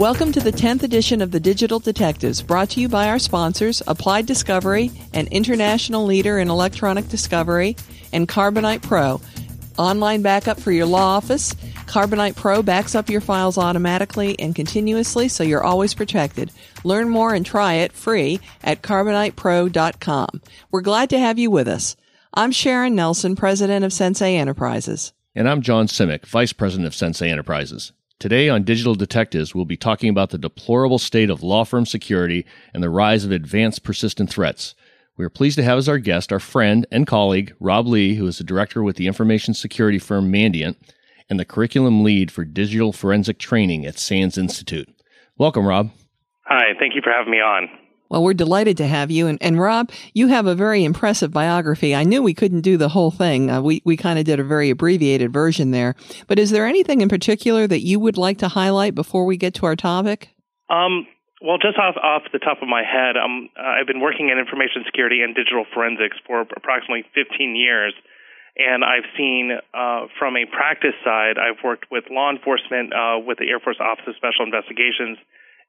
Welcome to the 10th edition of the Digital Detectives, brought to you by our sponsors, Applied Discovery, an international leader in electronic discovery, and Carbonite Pro, online backup for your law office. Carbonite Pro backs up your files automatically and continuously so you're always protected. Learn more and try it free at carbonitepro.com. We're glad to have you with us. I'm Sharon Nelson, president of Sensei Enterprises. And I'm John Simek, vice president of Sensei Enterprises. Today on Digital Detectives, we'll be talking about the deplorable state of law firm security and the rise of advanced persistent threats. We are pleased to have as our guest our friend and colleague, Rob Lee, who is the director with the information security firm Mandiant and the curriculum lead for digital forensic training at SANS Institute. Welcome, Rob. Hi, thank you for having me on. Well, we're delighted to have you. And, and Rob, you have a very impressive biography. I knew we couldn't do the whole thing. Uh, we, we kind of did a very abbreviated version there. But is there anything in particular that you would like to highlight before we get to our topic? Um, well, just off, off the top of my head, um, I've been working in information security and digital forensics for approximately 15 years. And I've seen uh, from a practice side, I've worked with law enforcement, uh, with the Air Force Office of Special Investigations,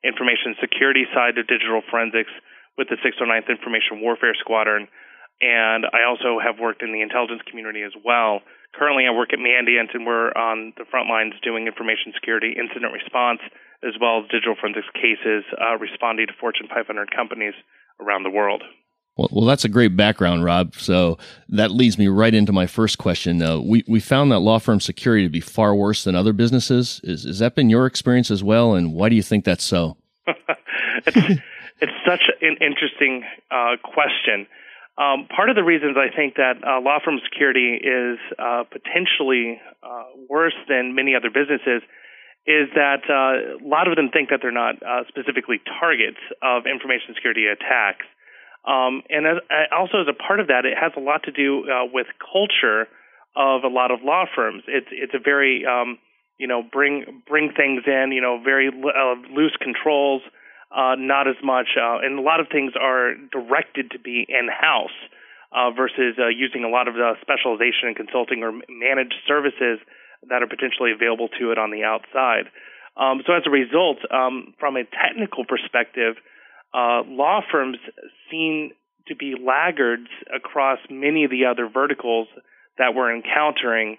information security side of digital forensics with the 609th Information Warfare Squadron. And I also have worked in the intelligence community as well. Currently, I work at Mandiant, and we're on the front lines doing information security, incident response, as well as digital forensics cases, uh, responding to Fortune 500 companies around the world. Well, well, that's a great background, Rob. So that leads me right into my first question. Uh, we we found that law firm security to be far worse than other businesses. Is has that been your experience as well? And why do you think that's so? it's, it's such an interesting uh, question. Um, part of the reasons I think that uh, law firm security is uh, potentially uh, worse than many other businesses is that uh, a lot of them think that they're not specifically targets of information security attacks. Um, and as, uh, also as a part of that, it has a lot to do uh, with culture of a lot of law firms. It's it's a very um, you know bring bring things in you know very uh, loose controls, uh, not as much, uh, and a lot of things are directed to be in house uh, versus using a lot of the specialization and consulting or managed services that are potentially available to it on the outside. Um, so as a result, um, from a technical perspective uh, law firms seem to be laggards across many of the other verticals that we're encountering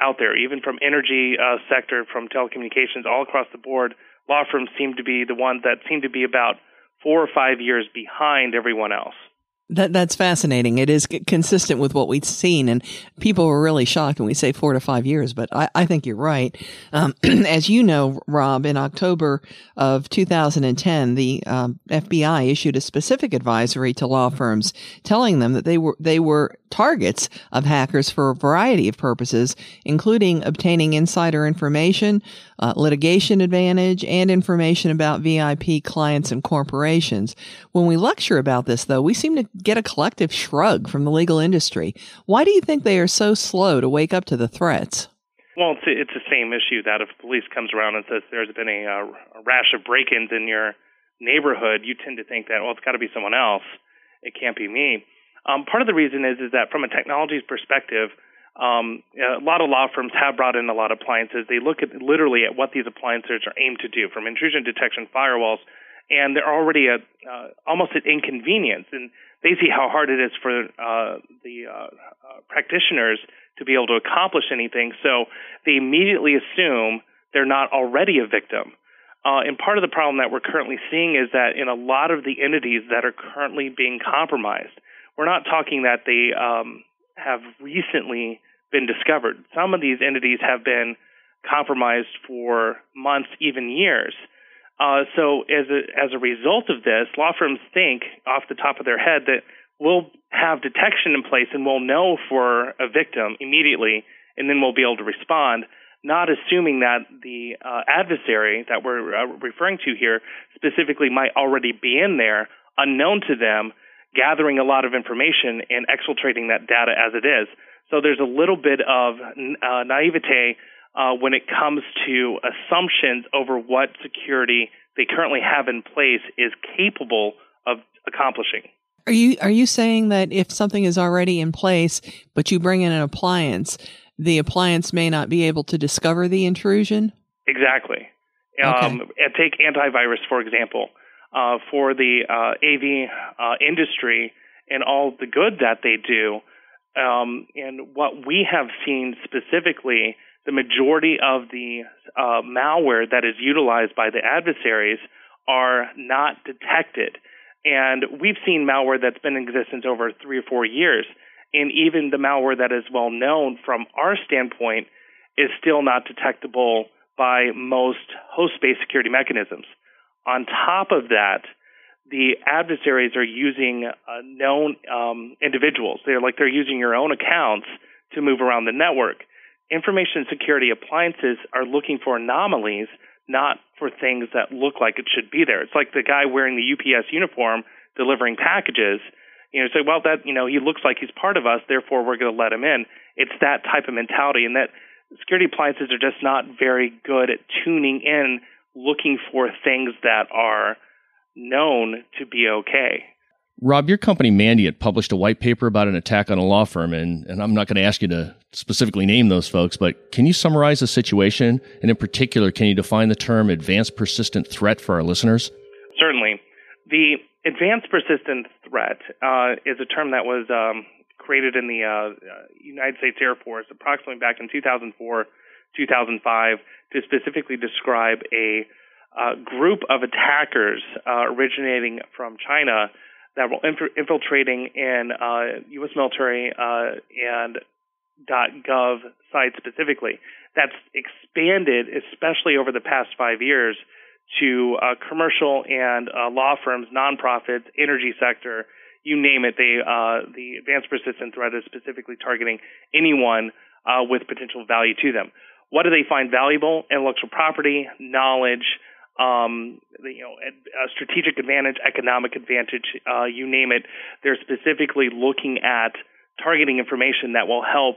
out there, even from energy uh, sector, from telecommunications, all across the board. Law firms seem to be the ones that seem to be about four or five years behind everyone else. That that's fascinating. It is consistent with what we've seen, and people were really shocked when we say four to five years. But I, I think you're right. Um, as you know, Rob, in October of 2010, the um, FBI issued a specific advisory to law firms, telling them that they were they were targets of hackers for a variety of purposes, including obtaining insider information, uh, litigation advantage, and information about VIP clients and corporations. When we lecture about this, though, we seem to get a collective shrug from the legal industry. Why do you think they are so slow to wake up to the threats? Well, it's, it's the same issue that if police comes around and says there's been a, uh, a rash of break-ins in your neighborhood, you tend to think that well, it's got to be someone else. It can't be me. Um, part of the reason is is that from a technology's perspective, um, a lot of law firms have brought in a lot of appliances. They look at literally at what these appliances are aimed to do, from intrusion detection firewalls, and they're already a uh, almost an inconvenience, and they see how hard it is for uh, the uh, uh, practitioners to be able to accomplish anything. So they immediately assume they're not already a victim. Uh, and part of the problem that we're currently seeing is that in a lot of the entities that are currently being compromised, we're not talking that they um, have recently been discovered. Some of these entities have been compromised for months, even years. Uh, so as a, as a result of this, law firms think off the top of their head that we'll have detection in place and we'll know for a victim immediately, and then we'll be able to respond. Not assuming that the uh, adversary that we're uh, referring to here specifically might already be in there, unknown to them, gathering a lot of information and exfiltrating that data as it is. So there's a little bit of uh, naivete uh, when it comes to assumptions over what security they currently have in place is capable of accomplishing. Are you are you saying that if something is already in place, but you bring in an appliance, the appliance may not be able to discover the intrusion? Exactly. Okay. Um, take antivirus for example. Uh, for the uh, AV uh, industry and all the good that they do, um, and what we have seen specifically, the majority of the uh, malware that is utilized by the adversaries are not detected. And we've seen malware that's been in existence over three or four years. And even the malware that is well known from our standpoint is still not detectable by most host based security mechanisms. On top of that, the adversaries are using uh, known um, individuals. They're like they're using your own accounts to move around the network. Information security appliances are looking for anomalies not for things that look like it should be there. It's like the guy wearing the UPS uniform delivering packages. You know, say, well, that you know, he looks like he's part of us, therefore we're going to let him in. It's that type of mentality, and that security appliances are just not very good at tuning in, looking for things that are known to be okay. Rob, your company Mandiant published a white paper about an attack on a law firm, and, and I'm not going to ask you to specifically name those folks, but can you summarize the situation? And in particular, can you define the term advanced persistent threat for our listeners? Certainly. The advanced persistent threat uh, is a term that was um, created in the uh, United States Air Force approximately back in 2004, 2005 to specifically describe a uh, group of attackers uh, originating from China that were infiltrating in uh, U.S. military uh, and .gov sites specifically. That's expanded, especially over the past five years, to uh, commercial and uh, law firms, nonprofits, energy sector, you name it. They uh, the advanced persistent threat is specifically targeting anyone uh, with potential value to them. What do they find valuable? Intellectual property, knowledge, um, you know, a strategic advantage, economic advantage, uh, you name it. They're specifically looking at targeting information that will help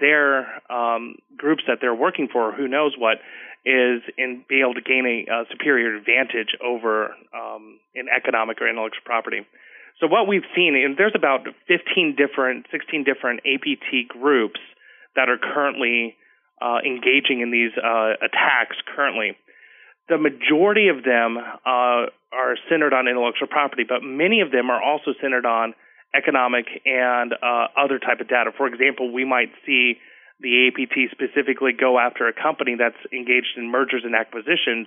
their um, groups that they're working for, who knows what, is in being able to gain a, a superior advantage over um, in economic or intellectual property. So what we've seen, and there's about 15 different, 16 different APT groups that are currently uh, engaging in these uh, attacks currently the majority of them uh, are centered on intellectual property, but many of them are also centered on economic and uh, other type of data. For example, we might see the APT specifically go after a company that's engaged in mergers and acquisitions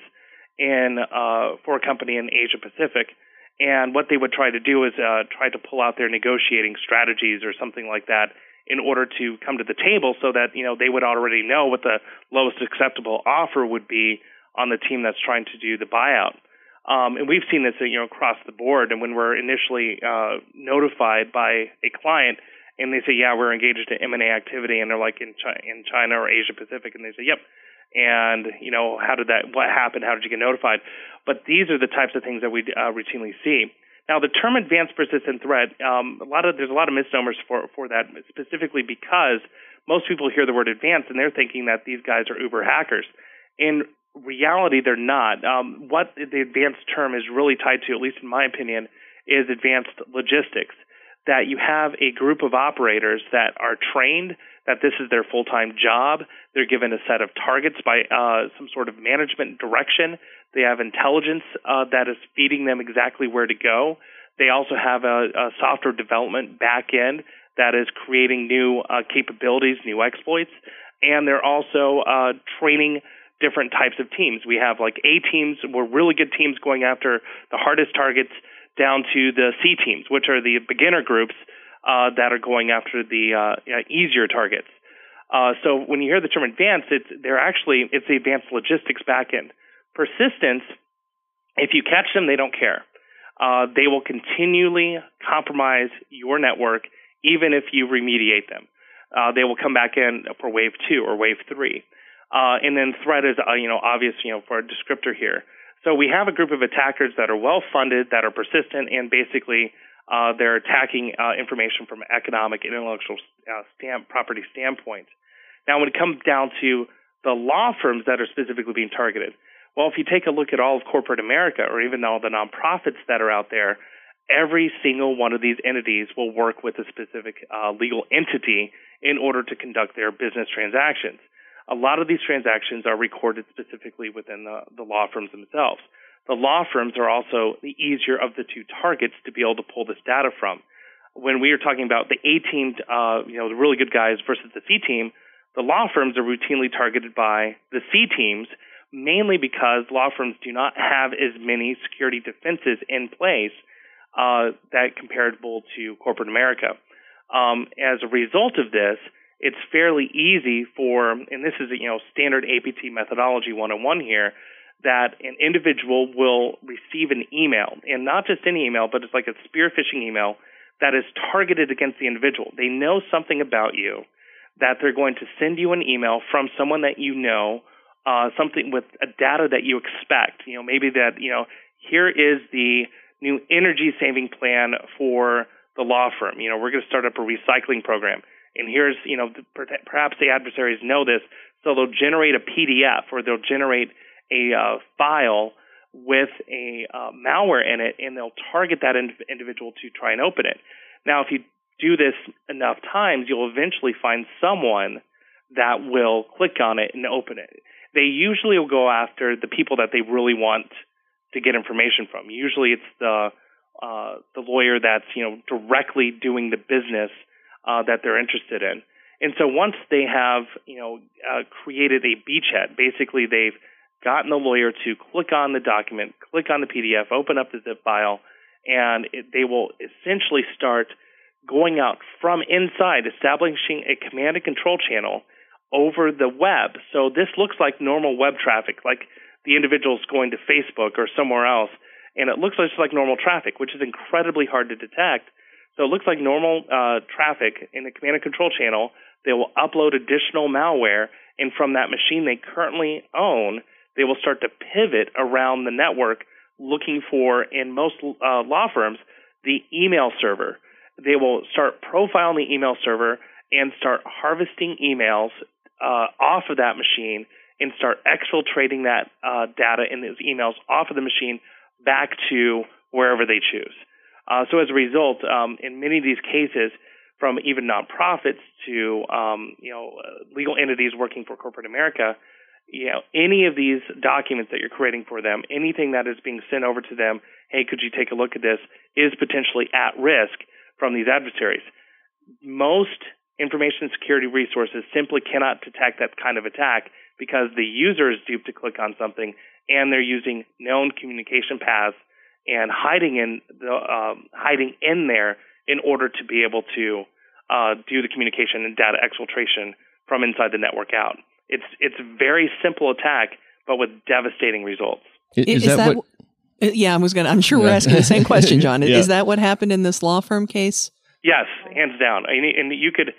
in uh, for a company in Asia Pacific. And what they would try to do is uh, try to pull out their negotiating strategies or something like that in order to come to the table so that you know they would already know what the lowest acceptable offer would be on the team that's trying to do the buyout. Um, and we've seen this, you know, across the board. And when we're initially uh, notified by a client, and they say, "Yeah, we're engaged in M and A activity," and they're like in China, in China or Asia Pacific, and they say, "Yep." And you know, how did that? What happened? How did you get notified? But these are the types of things that we uh, routinely see. Now, the term advanced persistent threat, um, a lot of there's a lot of misnomers for for that, specifically because most people hear the word advanced and they're thinking that these guys are uber hackers. In reality, they're not. Um, what the advanced term is really tied to, at least in my opinion, is advanced logistics. That you have a group of operators that are trained, that this is their full time job. They're given a set of targets by uh, some sort of management direction. They have intelligence uh, that is feeding them exactly where to go. They also have a, a software development back end that is creating new uh, capabilities, new exploits. And they're also uh, training different types of teams. We have like A teams, we're really good teams going after the hardest targets, down to the C teams, which are the beginner groups uh, that are going after the uh, easier targets. Uh, so when you hear the term advanced, it's they're actually it's the advanced logistics backend. Persistence, if you catch them, they don't care. Uh, they will continually compromise your network, even if you remediate them. Uh, they will come back in for wave two or wave three. Uh, and then threat is, uh, you know, obvious, you know, for a descriptor here. So we have a group of attackers that are well funded, that are persistent, and basically Uh, they're attacking uh, information from economic and intellectual uh, stamp property standpoint. Now, when it comes down to the law firms that are specifically being targeted, well, if you take a look at all of corporate America or even all the nonprofits that are out there, every single one of these entities will work with a specific uh, legal entity in order to conduct their business transactions. A lot of these transactions are recorded specifically within the, the law firms themselves. The law firms are also the easier of the two targets to be able to pull this data from. When we are talking about the A team, uh, you know, the really good guys versus the C team, the law firms are routinely targeted by the C teams mainly because law firms do not have as many security defenses in place uh, that comparable to corporate America. Um, as a result of this, it's fairly easy for, and this is you know standard APT methodology 101 here, that an individual will receive an email, and not just any email, but it's like a spear phishing email that is targeted against the individual. They know something about you that they're going to send you an email from someone that you know uh, something with a data that you expect. You know, maybe that you know here is the new energy saving plan for the law firm. You know, we're going to start up a recycling program, and here's you know perhaps the adversaries know this, so they'll generate a PDF or they'll generate a uh, file with a uh, malware in it, and they'll target that in- individual to try and open it. Now, if you do this enough times, you'll eventually find someone that will click on it and open it they usually will go after the people that they really want to get information from. Usually, it's the uh, the lawyer that's you know directly doing the business uh, that they're interested in. And so once they have you know uh, created a beachhead, basically they've gotten the lawyer to click on the document, click on the PDF, open up the zip file, and it, they will essentially start going out from inside, establishing a command and control channel over the web. So this looks like normal web traffic, like the individual's going to Facebook or somewhere else, and it looks just like normal traffic, which is incredibly hard to detect. So it looks like normal uh, traffic in the command and control channel. They will upload additional malware, and from that machine they currently own, they will start to pivot around the network, looking for, in most uh, law firms, the email server. They will start profiling the email server and start harvesting emails uh, off of that machine and start exfiltrating that uh, data in those emails off of the machine back to wherever they choose. Uh, so as a result, um, in many of these cases, from even nonprofits to um, you know uh, legal entities working for corporate America, you know any of these documents that you're creating for them, anything that is being sent over to them, hey, could you take a look at this, is potentially at risk from these adversaries. Most information security resources simply cannot detect that kind of attack because the user is duped to click on something and they're using known communication paths and hiding in the um, hiding in there in order to be able to uh, do the communication and data exfiltration from inside the network out. It's it's a very simple attack, but with devastating results. Is, is, is that, that what, uh, Yeah, I was going. I'm sure we're asking the same question, John. yeah. Is that what happened in this law firm case? Yes, hands down. And, and you could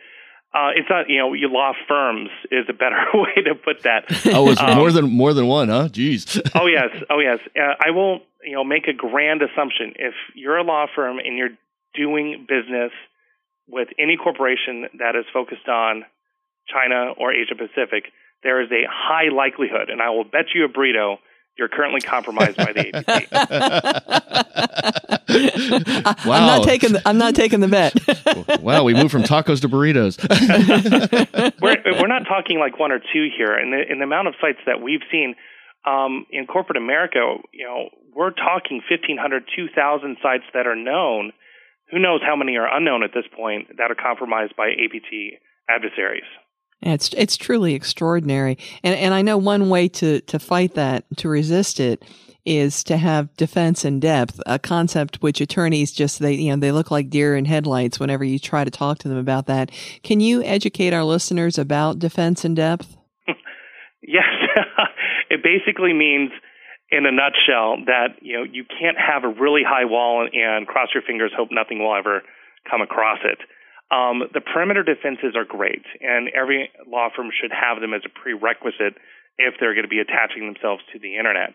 uh, it's not, you know, you law firms is a better way to put that. Oh, it's um, more than more than one, huh? Jeez. oh yes, oh yes. Uh, I won't, you know, make a grand assumption. If you're a law firm and you're doing business with any corporation that is focused on China or Asia Pacific, there is a high likelihood, and I will bet you a burrito you're currently compromised by the APT. wow. I'm not taking the, I'm not taking the bet. wow, we moved from tacos to burritos. we're, we're not talking like one or two here. In the, in the amount of sites that we've seen um, in corporate America, you know, we're talking 1,500, 2,000 sites that are known. Who knows how many are unknown at this point that are compromised by APT adversaries? It's it's truly extraordinary, and and I know one way to to fight that to resist it is to have defense in depth, a concept which attorneys just they you know they look like deer in headlights whenever you try to talk to them about that. Can you educate our listeners about defense in depth? yes, it basically means in a nutshell that you know you can't have a really high wall and cross your fingers hope nothing will ever come across it. Um, the perimeter defenses are great, and every law firm should have them as a prerequisite if they're going to be attaching themselves to the internet.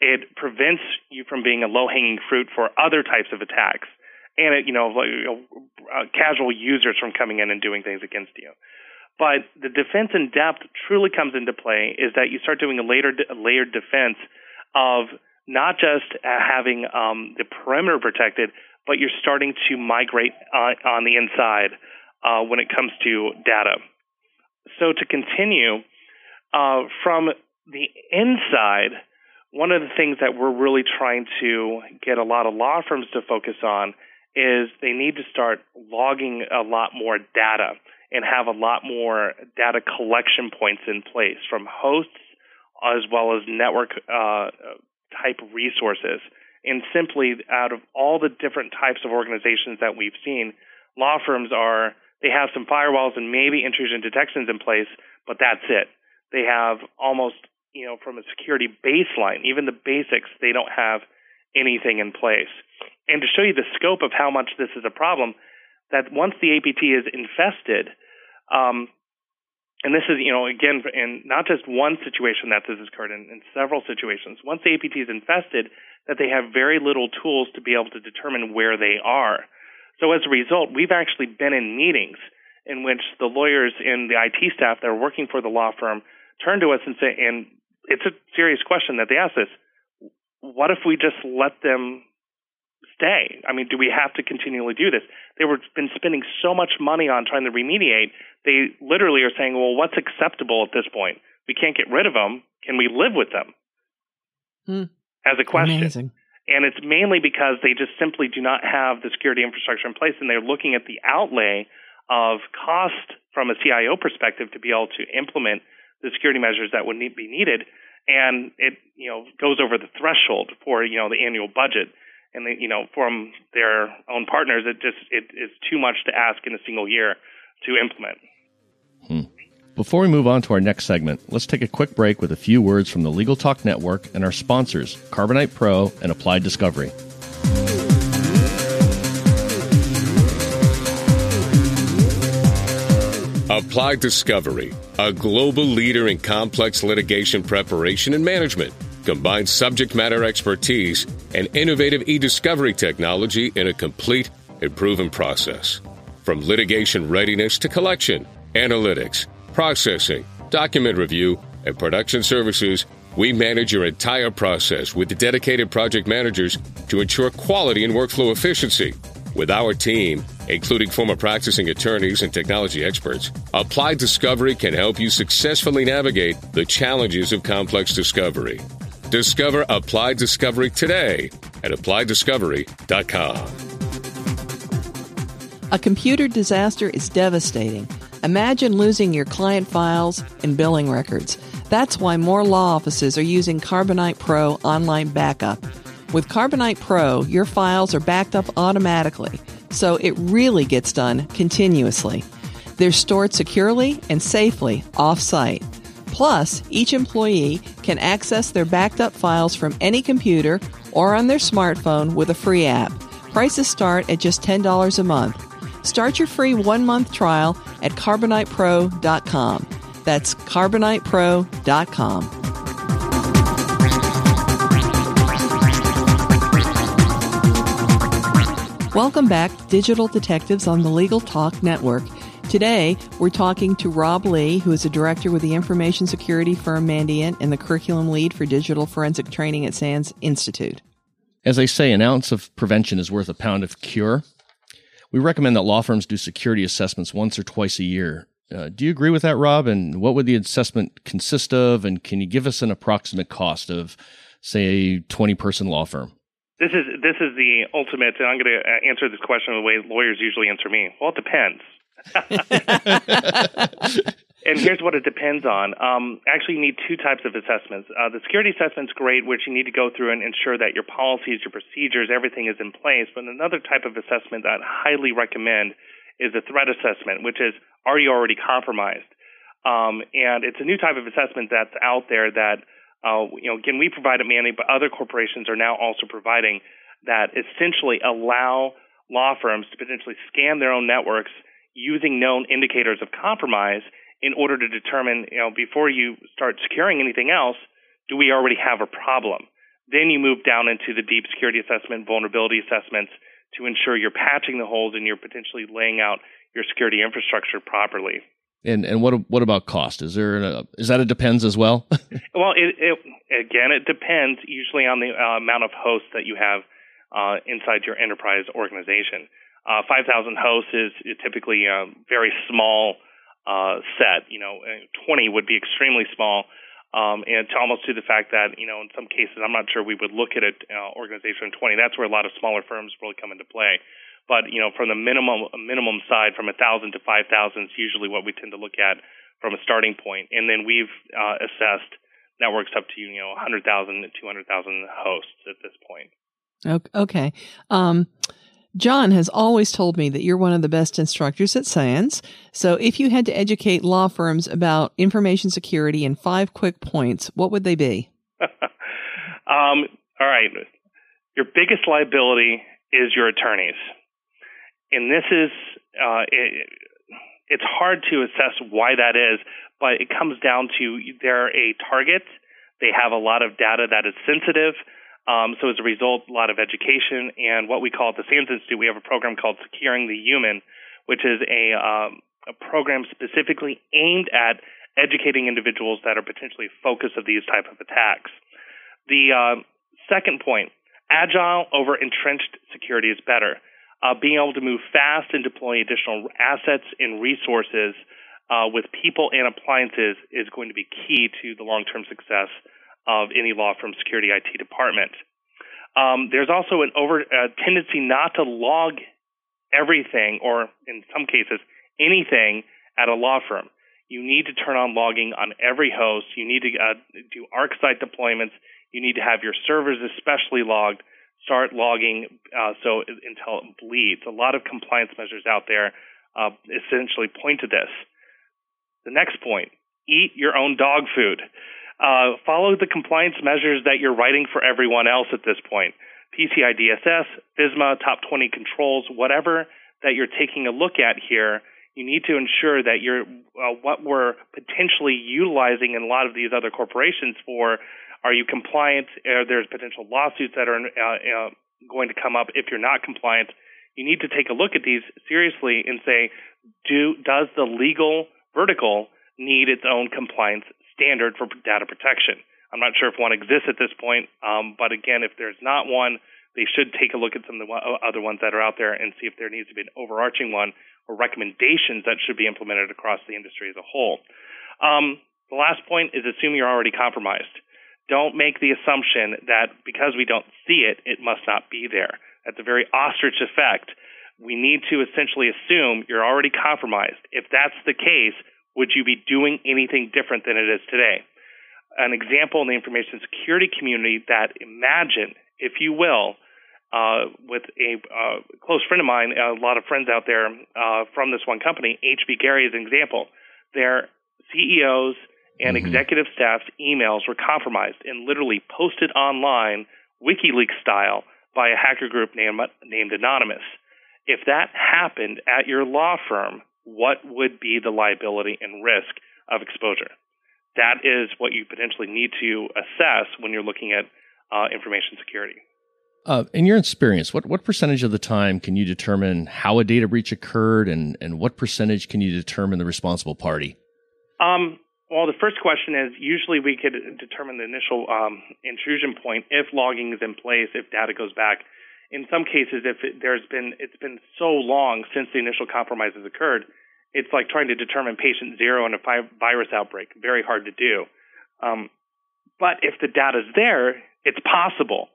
It prevents you from being a low hanging fruit for other types of attacks. and it, you know, uh, casual users from coming in and doing things against you. But the defense in depth truly comes into play is that you start doing a later layered defense of not just having um, the perimeter protected, but you're starting to migrate uh, on the inside uh, when it comes to data. So to continue uh, from the inside, one of the things that we're really trying to get a lot of law firms to focus on is they need to start logging a lot more data and have a lot more data collection points in place from hosts as well as network uh, type resources. And simply, out of all the different types of organizations that we've seen, law firms are they have some firewalls and maybe intrusion detections in place, but that's it. They have almost, you know, from a security baseline, even the basics, they don't have anything in place. And to show you the scope of how much this is a problem, that once the APT is infested, um, and this is, you know, again, in not just one situation that this has occurred in, in several situations. Once the APT is infested, that they have very little tools to be able to determine where they are. So as a result, we've actually been in meetings in which the lawyers and the IT staff that are working for the law firm turn to us and say, and it's a serious question that they ask us, what if we just let them stay? I mean, do we have to continually do this? They were been spending so much money on trying to remediate. They literally are saying, well, what's acceptable at this point? We can't get rid of them. Can we live with them? Hmm. As a question. Amazing. And it's mainly because they just simply do not have the security infrastructure in place and they're looking at the outlay of cost from a CIO perspective to be able to implement the security measures that would need, be needed. And it, you know, goes over the threshold for, you know, the annual budget and they, you know from their own partners it just it is too much to ask in a single year to implement. Hmm. before we move on to our next segment let's take a quick break with a few words from the legal talk network and our sponsors carbonite pro and applied discovery. Applied Discovery, a global leader in complex litigation preparation and management combines subject matter expertise and innovative e discovery technology in a complete and proven process. From litigation readiness to collection, analytics, processing, document review, and production services, we manage your entire process with dedicated project managers to ensure quality and workflow efficiency. With our team, including former practicing attorneys and technology experts, Applied Discovery can help you successfully navigate the challenges of complex discovery. Discover Applied Discovery today at applieddiscovery.com. A computer disaster is devastating. Imagine losing your client files and billing records. That's why more law offices are using Carbonite Pro Online Backup. With Carbonite Pro, your files are backed up automatically, so it really gets done continuously. They're stored securely and safely off site. Plus, each employee can access their backed up files from any computer or on their smartphone with a free app. Prices start at just $10 a month. Start your free one month trial at carbonitepro.com. That's carbonitepro.com. Welcome back, Digital Detectives on the Legal Talk Network. Today, we're talking to Rob Lee, who is a director with the information security firm Mandiant and the curriculum lead for digital forensic training at SANS Institute. As they say, an ounce of prevention is worth a pound of cure. We recommend that law firms do security assessments once or twice a year. Uh, do you agree with that, Rob? And what would the assessment consist of? And can you give us an approximate cost of, say, a 20 person law firm? This is this is the ultimate, and I'm going to uh, answer this question the way lawyers usually answer me. Well, it depends. and here's what it depends on. Um, actually, you need two types of assessments. Uh, the security assessment's great, which you need to go through and ensure that your policies, your procedures, everything is in place. But another type of assessment that I highly recommend is a threat assessment, which is are you already compromised? Um, and it's a new type of assessment that's out there that, uh, you know, again, we provide it mainly, but other corporations are now also providing that essentially allow law firms to potentially scan their own networks using known indicators of compromise in order to determine, you know, before you start securing anything else, do we already have a problem? Then you move down into the deep security assessment, vulnerability assessments to ensure you're patching the holes and you're potentially laying out your security infrastructure properly. And and what what about cost? Is there a, is that it depends as well? well, it, it, again it depends usually on the uh, amount of hosts that you have uh, inside your enterprise organization. Uh, 5,000 hosts is, typically a very small uh, set. You know, 20 would be extremely small. Um, and to almost to the fact that, you know, in some cases, I'm not sure we would look at an uh, organization 20. That's where a lot of smaller firms really come into play. But, you know, from the minimum minimum side, from 1,000 to 5,000 is usually what we tend to look at from a starting point. And then we've uh, assessed networks up to, you know, 100,000 to 200,000 hosts at this point. Okay. Um, John has always told me that you're one of the best instructors at SANS. So if you had to educate law firms about information security in five quick points, what would they be? um, all right. Your biggest liability is your attorneys. And this is, uh, it, it's hard to assess why that is, but it comes down to they're a target. They have a lot of data that is sensitive. Um, so as a result, a lot of education and what we call at the SANS Institute, we have a program called Securing the Human, which is a, um, a program specifically aimed at educating individuals that are potentially focus of these type of attacks. The uh, second point, agile over entrenched security is better. Uh, being able to move fast and deploy additional assets and resources uh, with people and appliances is going to be key to the long-term success of any law firm security IT department. Um, there's also an over uh, tendency not to log everything, or in some cases, anything at a law firm. You need to turn on logging on every host. You need to uh, do ArcSight deployments. You need to have your servers especially logged. Start logging uh, so until it bleeds. A lot of compliance measures out there uh, essentially point to this. The next point: eat your own dog food. Uh, follow the compliance measures that you're writing for everyone else at this point. PCI DSS, FISMA, top 20 controls, whatever that you're taking a look at here, you need to ensure that you're uh, what we're potentially utilizing in a lot of these other corporations for. Are you compliant? Are there's potential lawsuits that are uh, uh, going to come up if you're not compliant. You need to take a look at these seriously and say, do does the legal vertical need its own compliance standard for data protection. I'm not sure if one exists at this point, um, but again, if there's not one, they should take a look at some of the other ones that are out there and see if there needs to be an overarching one or recommendations that should be implemented across the industry as a whole. Um, the last point is assume you're already compromised. Don't make the assumption that because we don't see it, it must not be there. That's a very ostrich effect. We need to essentially assume you're already compromised. If that's the case, would you be doing anything different than it is today? An example in the information security community that imagine, if you will, uh, with a uh, close friend of mine, a lot of friends out there uh, from this one company, HB Gary is an example. Their CEOs and mm-hmm. executive staff's emails were compromised and literally posted online, WikiLeaks style, by a hacker group named, named Anonymous. If that happened at your law firm, what would be the liability and risk of exposure. That is what you potentially need to assess when you're looking at uh, information security. Uh, in your experience, what, what percentage of the time can you determine how a data breach occurred, and, and what percentage can you determine the responsible party? Um, well, the first question is usually we could determine the initial um, intrusion point if logging is in place, if data goes back in some cases, if it, there's been it's been so long since the initial compromise has occurred, it's like trying to determine patient zero in a virus outbreak. Very hard to do. Um, but if the data's there, it's possible.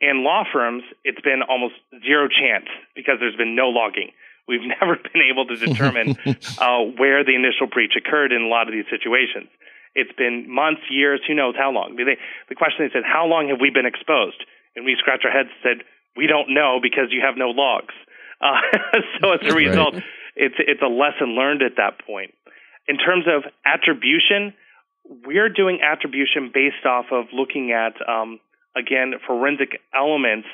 In law firms, it's been almost zero chance because there's been no logging. We've never been able to determine uh, where the initial breach occurred in a lot of these situations. It's been months, years, who knows how long. They, the question they said, how long have we been exposed? And we scratch our heads and said, we don't know because you have no logs. Uh, so as a result, right. it's it's a lesson learned at that point. In terms of attribution, we're doing attribution based off of looking at um, again forensic elements,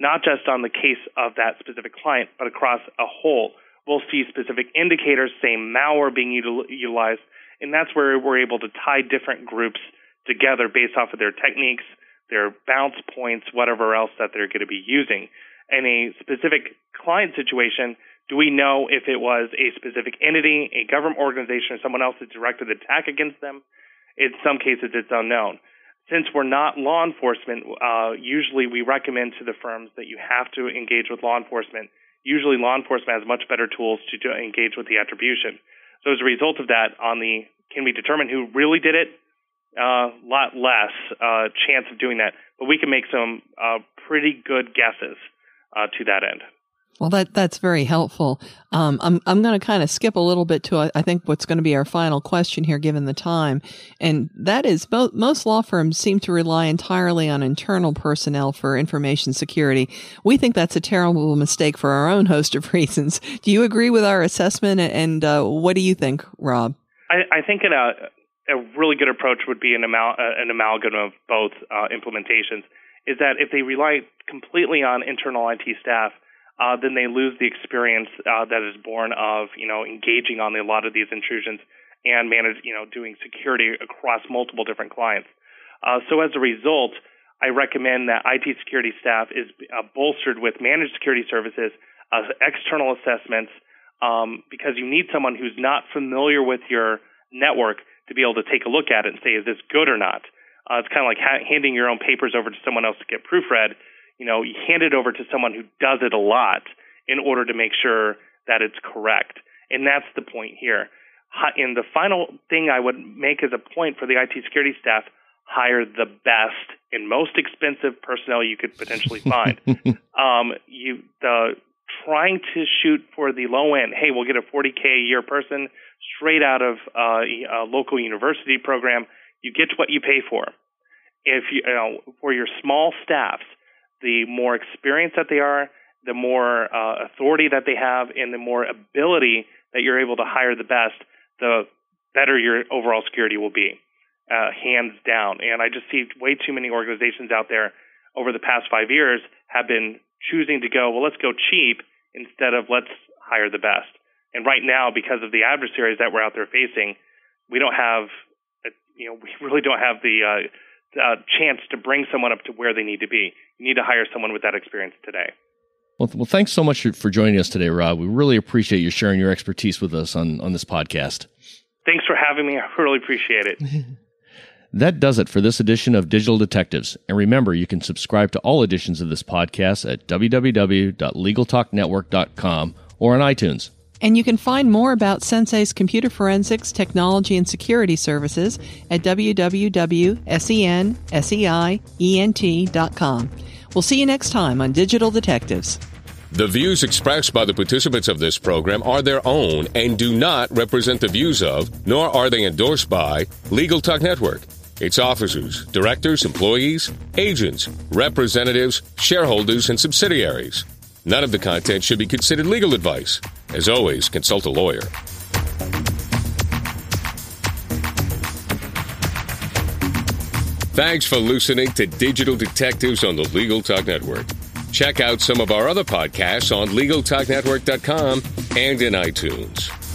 not just on the case of that specific client, but across a whole. We'll see specific indicators, same malware being util- utilized, and that's where we're able to tie different groups together based off of their techniques their bounce points, whatever else that they're going to be using. And a specific client situation, do we know if it was a specific entity, a government organization, or someone else that directed the attack against them? In some cases, it's unknown. Since we're not law enforcement, uh, usually we recommend to the firms that you have to engage with law enforcement. Usually, law enforcement has much better tools to, to engage with the attribution. So, as a result of that, on the can we determine who really did it? A uh, lot less uh, chance of doing that, but we can make some uh, pretty good guesses uh, to that end. Well, that that's very helpful. Um, I'm I'm going to kind of skip a little bit to I think what's going to be our final question here, given the time, and that is most most law firms seem to rely entirely on internal personnel for information security. We think that's a terrible mistake for our own host of reasons. Do you agree with our assessment? And uh, what do you think, Rob? I, I think in a a really good approach would be an, amal- uh, an amalgam of both uh, implementations. Is that if they rely completely on internal IT staff, uh, then they lose the experience uh, that is born of you know engaging on a lot of these intrusions and manage you know doing security across multiple different clients. Uh, so as a result, I recommend that IT security staff is uh, bolstered with managed security services, external assessments, um, because you need someone who's not familiar with your network to be able to take a look at it and say, is this good or not? Uh, it's kind of like ha- handing your own papers over to someone else to get proofread. You know, you hand it over to someone who does it a lot in order to make sure that it's correct. And that's the point here. And the final thing I would make as a point for the IT security staff hire the best and most expensive personnel you could potentially find. um, you the trying to shoot for the low end. Hey, we'll get a 40k a year person straight out of uh, a local university program. You get what you pay for. If you, you know, for your small staffs, the more experience that they are, the more uh, authority that they have, and the more ability that you're able to hire the best, the better your overall security will be, uh, hands down. And I just see way too many organizations out there over the past five years have been choosing to go, well, let's go cheap instead of let's hire the best. And right now, because of the adversaries that we're out there facing, we don't have, you know, we really don't have the uh, uh, chance to bring someone up to where they need to be. You need to hire someone with that experience today. Well, well, thanks so much for joining us today, Rob. We really appreciate you sharing your expertise with us on, on this podcast. Thanks for having me. I really appreciate it. That does it for this edition of Digital Detectives. And remember, you can subscribe to all editions of this podcast at www.legaltalknetwork.com or on iTunes. And you can find more about Sensei's computer forensics, technology, and security services at www.senseient.com. We'll see you next time on Digital Detectives. The views expressed by the participants of this program are their own and do not represent the views of, nor are they endorsed by, Legal Talk Network its officers, directors, employees, agents, representatives, shareholders, and subsidiaries. None of the content should be considered legal advice. As always, consult a lawyer. Thanks for listening to Digital Detectives on the Legal Talk Network. Check out some of our other podcasts on LegalTalkNetwork.com and in iTunes.